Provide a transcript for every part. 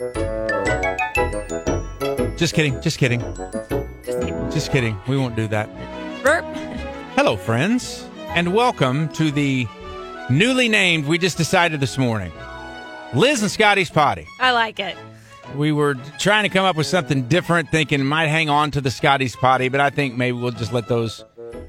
Just kidding. Just kidding. Just kidding. We won't do that. Burp. Hello, friends, and welcome to the newly named. We just decided this morning, Liz and Scotty's potty. I like it. We were trying to come up with something different, thinking it might hang on to the Scotty's potty, but I think maybe we'll just let those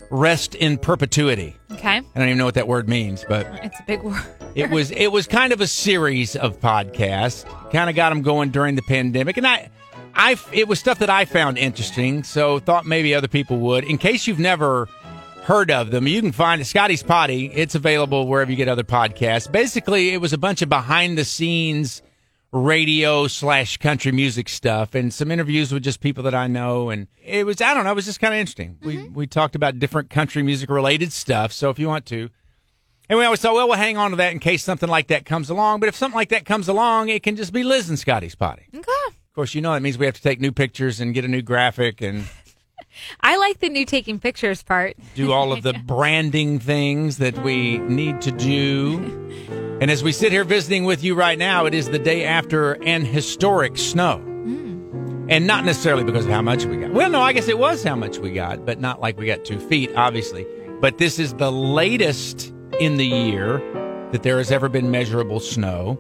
rest in perpetuity. Okay. I don't even know what that word means, but It's a big word. it was it was kind of a series of podcasts. Kind of got them going during the pandemic, and I, I it was stuff that I found interesting. So thought maybe other people would. In case you've never heard of them, you can find Scotty's Potty. It's available wherever you get other podcasts. Basically, it was a bunch of behind the scenes radio slash country music stuff and some interviews with just people that I know and it was I don't know it was just kind of interesting. We mm-hmm. we talked about different country music related stuff. So if you want to and we always thought, well, we'll hang on to that in case something like that comes along. But if something like that comes along, it can just be Liz and Scotty's potty. Okay. Of course, you know that means we have to take new pictures and get a new graphic and I like the new taking pictures part. do all of the branding things that we need to do. And as we sit here visiting with you right now, it is the day after an historic snow. Hmm. And not necessarily because of how much we got. Well, no, I guess it was how much we got, but not like we got two feet, obviously. But this is the latest in the year that there has ever been measurable snow.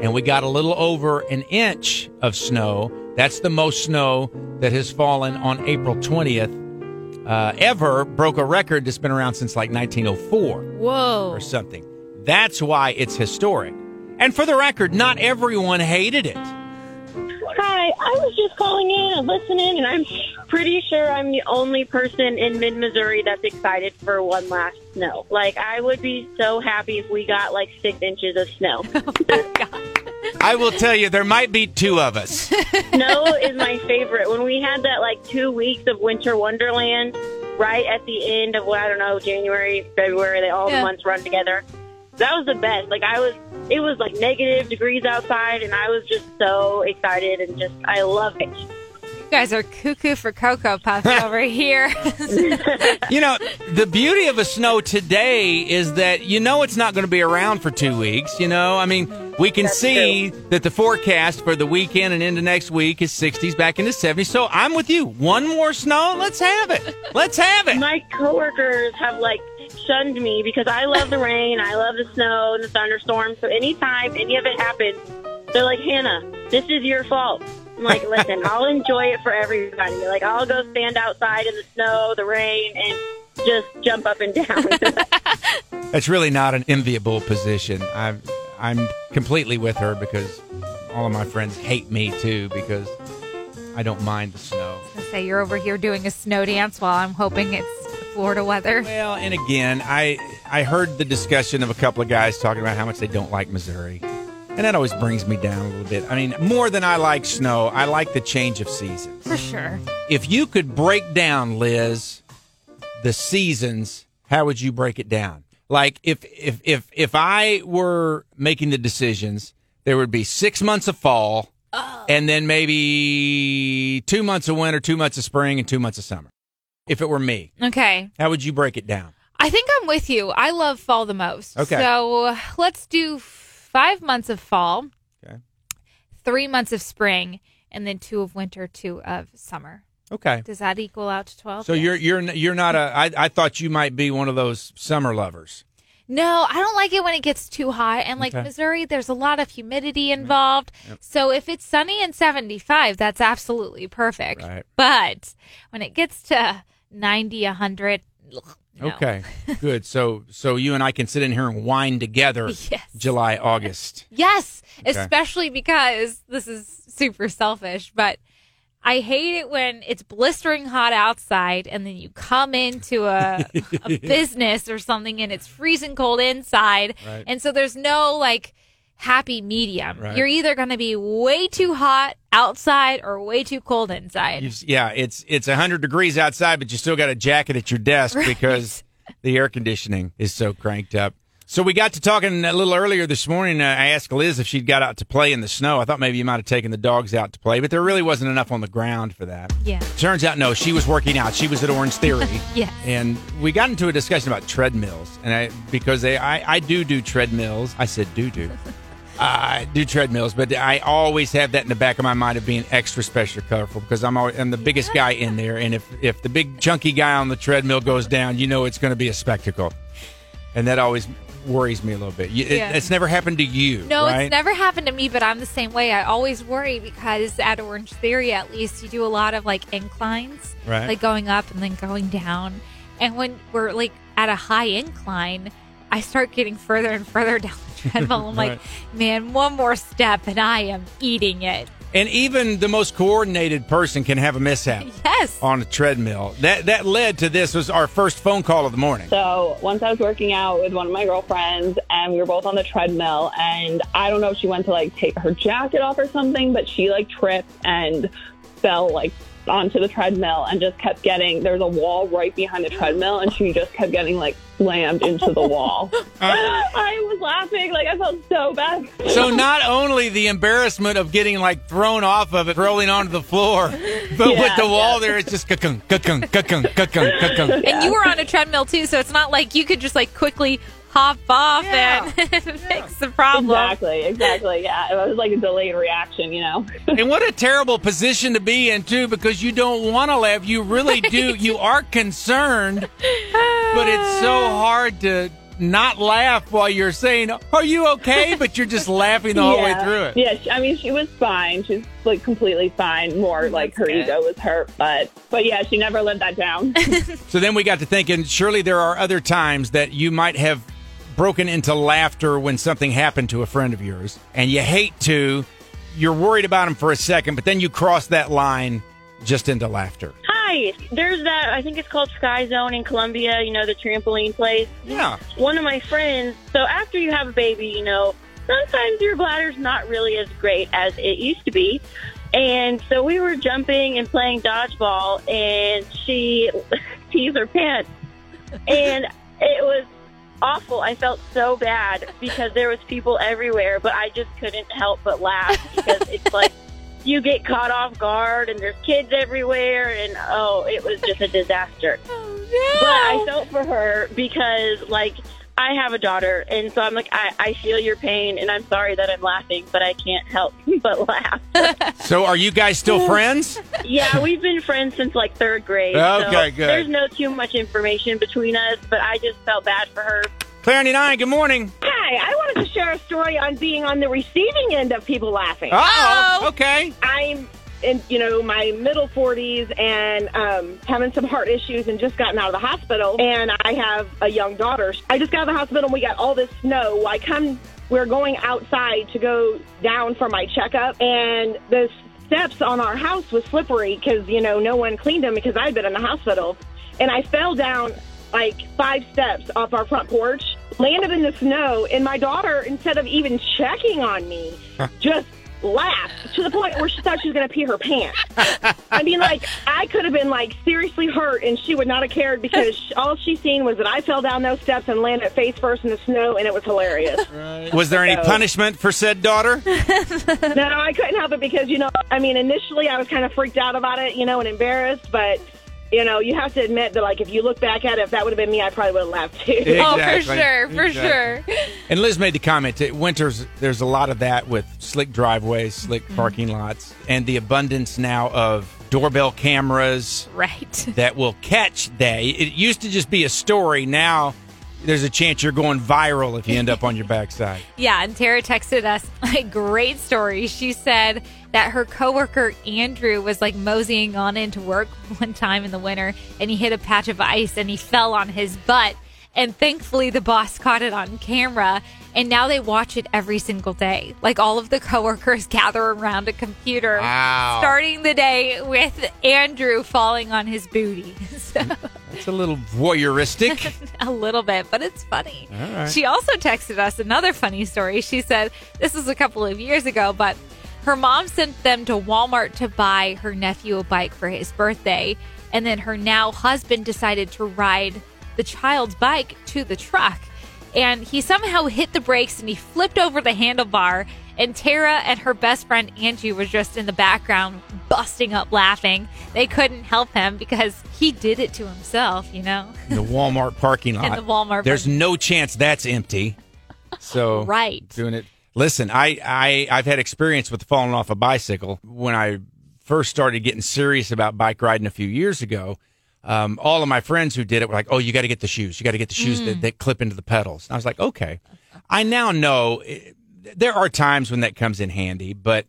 And we got a little over an inch of snow. That's the most snow that has fallen on April 20th uh, ever broke a record that's been around since like 1904 Whoa. or something. That's why it's historic. And for the record, not everyone hated it. Hi, I was just calling in and listening, and I'm pretty sure I'm the only person in mid Missouri that's excited for one last snow. Like, I would be so happy if we got like six inches of snow. I will tell you, there might be two of us. snow is my favorite. When we had that like two weeks of winter wonderland right at the end of, well, I don't know, January, February, they all Yeah. the months run together. That was the best. Like, I was, it was like negative degrees outside, and I was just so excited and just, I love it. You guys are cuckoo for Cocoa Puffs over here. You know, the beauty of a snow today is that you know it's not going to be around for two weeks. You know, I mean, we can That's see that the forecast for the weekend and into next week is 60s back into 70s. So I'm with you. One more snow, let's have it. Let's have it. my coworkers have like shunned me because I love the rain, I love the snow and the thunderstorms. So anytime any of it happens, they're like, Hannah, this is your fault. I'm like, listen, I'll enjoy it for everybody. Like, I'll go stand outside in the snow, the rain, and just jump up and down. That's really not an enviable position. I'm I'm completely with her because all of my friends hate me too because I don't mind the snow. Say you're over here doing a snow dance while I'm hoping it's Florida weather. Well, and again, I I heard the discussion of a couple of guys talking about how much they don't like Missouri. And that always brings me down a little bit. I mean, more than I like snow, I like the change of seasons. For sure. If you could break down, Liz, the seasons, how would you break it down? Like if if if if I were making the decisions, there would be six months of fall, oh. and then maybe two months of winter, two months of spring, and two months of summer. If it were me, Okay. how would you break it down? I think I'm with you. I love fall the most. Okay. So let's do five months of fall, Okay. three months of spring, and then two of winter, two of summer. Okay. Does that equal out to 12? So you're you're you're not a. I I thought you might be one of those summer lovers. No, I don't like it when it gets too hot. And like Okay. Missouri, there's a lot of humidity involved. So if it's sunny and 75, that's absolutely perfect. Right. But when it gets to 90, 100, no. Okay, good. So so you and I can sit in here and whine together. Yes. July, August. Yes, Okay. especially because this is super selfish, but I hate it when it's blistering hot outside and then you come into a, a business or something and it's freezing cold inside. Right. And so there's no like happy medium. Right. You're either going to be way too hot outside or way too cold inside. You, yeah, it's it's hundred degrees outside, but you still got a jacket at your desk because the air conditioning is so cranked up. So we got to talking a little earlier this morning. Uh, I asked Liz if she'd got out to play in the snow. I thought maybe you might have taken the dogs out to play, but there really wasn't enough on the ground for that. yeah. Turns out, no, she was working out. She was at Orange Theory. yeah. And we got into a discussion about treadmills, and I because they, I, I do do treadmills. I said do do. I do treadmills, but I always have that in the back of my mind of being extra special careful because I'm always, I'm the biggest guy in there, and if if the big chunky guy on the treadmill goes down, you know it's going to be a spectacle, and that always worries me a little bit. You, it- it's never happened to you, No, right? it's never happened to me, but I'm the same way. I always worry because at Orange Theory, at least, you do a lot of like inclines, Right. like going up and then going down. And when we're like at a high incline, I start getting further and further down the treadmill. I'm Right. like, man, one more step and I am eating it. And even the most coordinated person can have a mishap Yes. on a treadmill. That that led to this was our first phone call of the morning. So once I was working out with one of my girlfriends and we were both on the treadmill and I don't know if she went to like take her jacket off or something, but she like tripped and fell like onto the treadmill and just kept getting there was a wall right behind the treadmill and she just kept getting like slammed into the wall. Uh. I was laughing, like I felt so bad. So not only the embarrassment of getting like thrown off of it, rolling onto the floor, but with the wall yeah. there, it's just kakung, kakung, kakung, kakung, kakung. And you were on a treadmill too, so it's not like you could just like quickly hop off Yeah. and fix the problem. Exactly, exactly. Yeah. It was like a delayed reaction, you know. And what a terrible position to be in too, because you don't want to laugh. You really do. You are concerned, but it's so hard to not laugh while you're saying, "Are you okay?" But you're just laughing the whole way through it. Yeah, I mean, she was fine. She's like completely fine. More like her good. ego was hurt, but but yeah, she never lived that down. So then we got to thinking, surely there are other times that you might have broken into laughter when something happened to a friend of yours, and you hate to. You're worried about him for a second, but then you cross that line just into laughter. Hi, there's that. I think it's called Sky Zone in Columbia. You know the trampoline place. Yeah. One of my friends. So after you have a baby, you know sometimes your bladder's not really as great as it used to be. And so we were jumping and playing dodgeball, and she pees her pants, and it was awful. I felt so bad because there was people everywhere, but I just couldn't help but laugh because it's like you get caught off guard, and there's kids everywhere, and oh, it was just a disaster. Oh, But I felt for her because, like, I have a daughter, and so I'm like, I, I feel your pain, and I'm sorry that I'm laughing, but I can't help but laugh. So are you guys still friends? yeah, we've been friends since like third grade. Okay, so good. There's no too much information between us, but I just felt bad for her. Clear 99, good morning. Hi, I wanted to share a story on being on the receiving end of people laughing. Oh, Oh. okay. I'm in, you know, my middle 40s and um, having some heart issues and just gotten out of the hospital. And I have a young daughter. I just got out of the hospital and we got all this snow. I come, we're going outside to go down for my checkup, and the steps on our house was slippery because you know no one cleaned them because I'd been in the hospital, and I fell down like five steps off our front porch, landed in the snow, and my daughter, instead of even checking on me, just laughed to the point where she thought she was going to pee her pants. I mean, like, I could have been, like, seriously hurt, and she would not have cared because sh- all she seen was that I fell down those steps and landed face first in the snow, and it was hilarious. Was there any punishment for said daughter? no, I couldn't help it because, you know, I mean, initially I was kind of freaked out about it, you know, and embarrassed, but. You know, you have to admit that, like, if you look back at it, if that would have been me, I probably would have laughed too. Yeah. Oh, for sure, for Exactly. sure. And Liz made the comment that winters, there's a lot of that with slick driveways, slick Mm-hmm. parking lots, and the abundance now of doorbell cameras Right. that will catch that. It used to just be a story. Now there's a chance you're going viral if you end up on your backside. Yeah, and Tara texted us a great story. She said that her coworker Andrew was like moseying on into work one time in the winter and he hit a patch of ice and he fell on his butt. And thankfully the boss caught it on camera and now they watch it every single day. Like all of the coworkers gather around a computer Wow. starting the day with Andrew falling on his booty. So It's a little voyeuristic. a little bit, but it's funny. Right. She also texted us another funny story. She said this was a couple of years ago, but her mom sent them to Walmart to buy her nephew a bike for his birthday, and then her now husband decided to ride the child's bike to the truck. And he somehow hit the brakes and he flipped over the handlebar. And Tara and her best friend Angie was just in the background busting up laughing. They couldn't help him because he did it to himself, you know? in the Walmart parking lot. In the Walmart There's no chance that's empty. So Right. doing it. Listen, I, I I've had experience with falling off a bicycle when I first started getting serious about bike riding a few years ago. Um, all of my friends who did it were like, "Oh, you got to get the shoes. You got to get the shoes that, that clip into the pedals." And I was like, "Okay." I now know eh, there are times when that comes in handy, but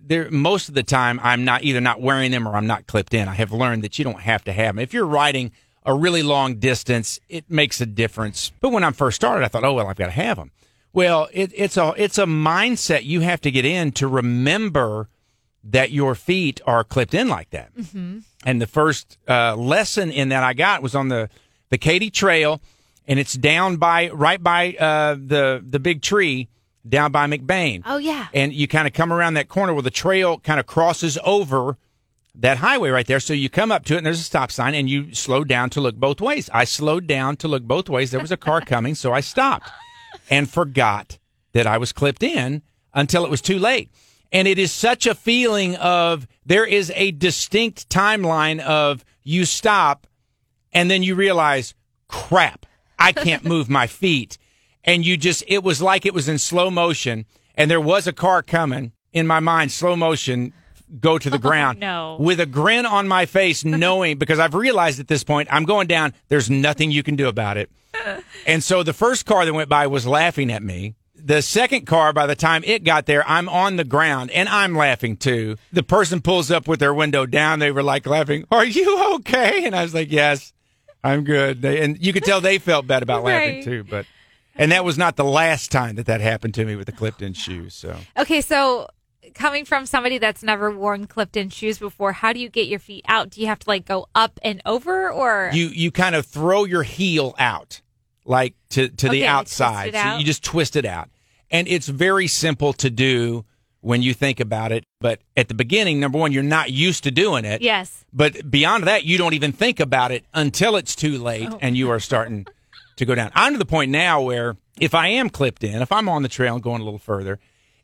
there most of the time I'm not either not wearing them or I'm not clipped in. I have learned that you don't have to have them. If you're riding a really long distance, it makes a difference. But when I first started, I thought, "Oh well, I've got to have them." Well, it, it's a it's a mindset you have to get in to remember that your feet are clipped in like that. And the first uh, lesson in that I got was on the the Katy Trail, and it's down by right by uh, the the big tree down by McBaine. Oh yeah. And you kind of come around that corner where the trail kind of crosses over that highway right there. So you come up to it and there's a stop sign and you slow down to look both ways. I slowed down to look both ways. There was a car coming, so I stopped and forgot that I was clipped in until it was too late. And it is such a feeling of there is a distinct timeline of you stop and then you realize, crap, I can't move my feet. And you just, it was like it was in slow motion and there was a car coming in my mind, slow motion, go to the oh, ground no. with a grin on my face, knowing because I've realized at this point, I'm going down. There's nothing you can do about it. And so the first car that went by was laughing at me. The second car, by the time it got there, I'm on the ground and I'm laughing too. The person pulls up with their window down. They were like laughing, Are you okay? And I was like, Yes, I'm good. They, and you could tell they felt bad about laughing too. But, and that was not the last time that that happened to me with the clipped in shoes. So Okay, so coming from somebody that's never worn clipped in shoes before, how do you get your feet out? Do you have to like go up and over or you you kind of throw your heel out like to to Okay, the outside so you just twist it out and it's very simple to do when you think about it. But at the beginning number one you're not used to doing it. Yes. but beyond that you don't even think about it until it's too late Oh. and you are starting to go down. I'm to the point now where if i am clipped in if i'm on the trail and going a little further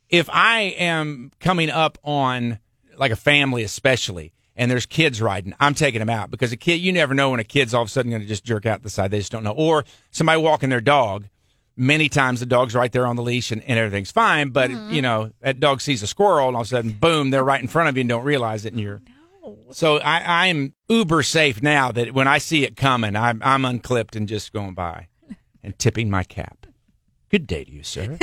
if i am coming up on like a family especially and there's kids riding i'm taking them out because a kid you never know when a kid's all of a sudden going to just jerk out the side. They just don't know. Or somebody walking their dog many times the dog's right there on the leash and, and everything's fine but mm-hmm. you know that dog sees a squirrel and all of a sudden boom they're right in front of you and don't realize it and you're so I, I'm uber safe now that when I see it coming, I'm, I'm unclipped and just going by and tipping my cap. Good day to you, sir.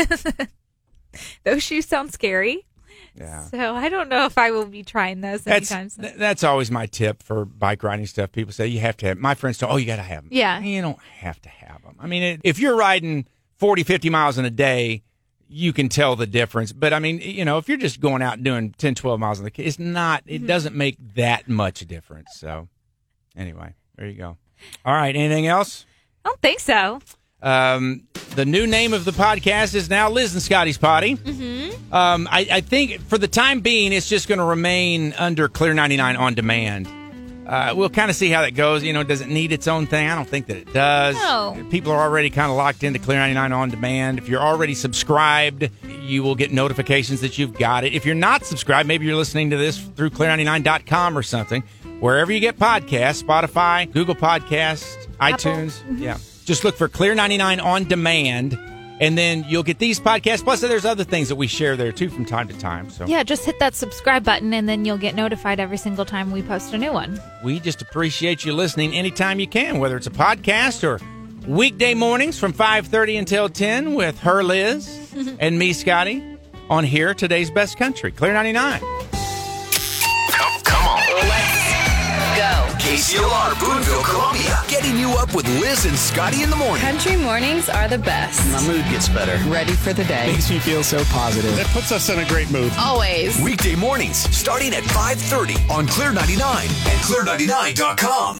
Those shoes sound scary. Yeah. So I don't know if I will be trying those That's anytime soon. th- that's always my tip for bike riding stuff. People say you have to have. My friends say, "Oh, you got to have them." Yeah. you don't have to have them. I mean, it, if you're riding 40, 50 miles in a day, you can tell the difference. But I mean, you know, if you're just going out and doing 10, 12 miles in the, it's not. It doesn't make that much difference. So, anyway, there you go. All right. Anything else? I don't think so. Um, the new name of the podcast is now Liz and Scotty's Potty. Mm-hmm. Um, I, I think for the time being, it's just going to remain under Clear 99 on demand. Uh, we'll kind of see how that goes. You know, does it need its own thing? I don't think that it does. No. People are already kind of locked into Clear 99 on demand. If you're already subscribed, you will get notifications that you've got it. If you're not subscribed, maybe you're listening to this through clear99.com or something. Wherever you get podcasts, Spotify, Google Podcasts, iTunes. Yeah. Just look for Clear 99 on demand, and then you'll get these podcasts. Plus, there's other things that we share there too from time to time. So Yeah, just hit that subscribe button and then you'll get notified every single time we post a new one. we just appreciate you listening anytime you can, whether it's a podcast or weekday mornings from 5.30 until 10 with her, Liz, and me, Scotty, on here, today's best country, Clear 99. Come, come on. Go. KCLR, Boonville, Columbia. Getting you up with Liz and Scotty in the morning. Country mornings are the best. My mood gets better. Ready for the day. Makes me feel so positive. It puts us in a great mood. Always. Weekday mornings starting at 5.30 on Clear 99 and Clear99.com.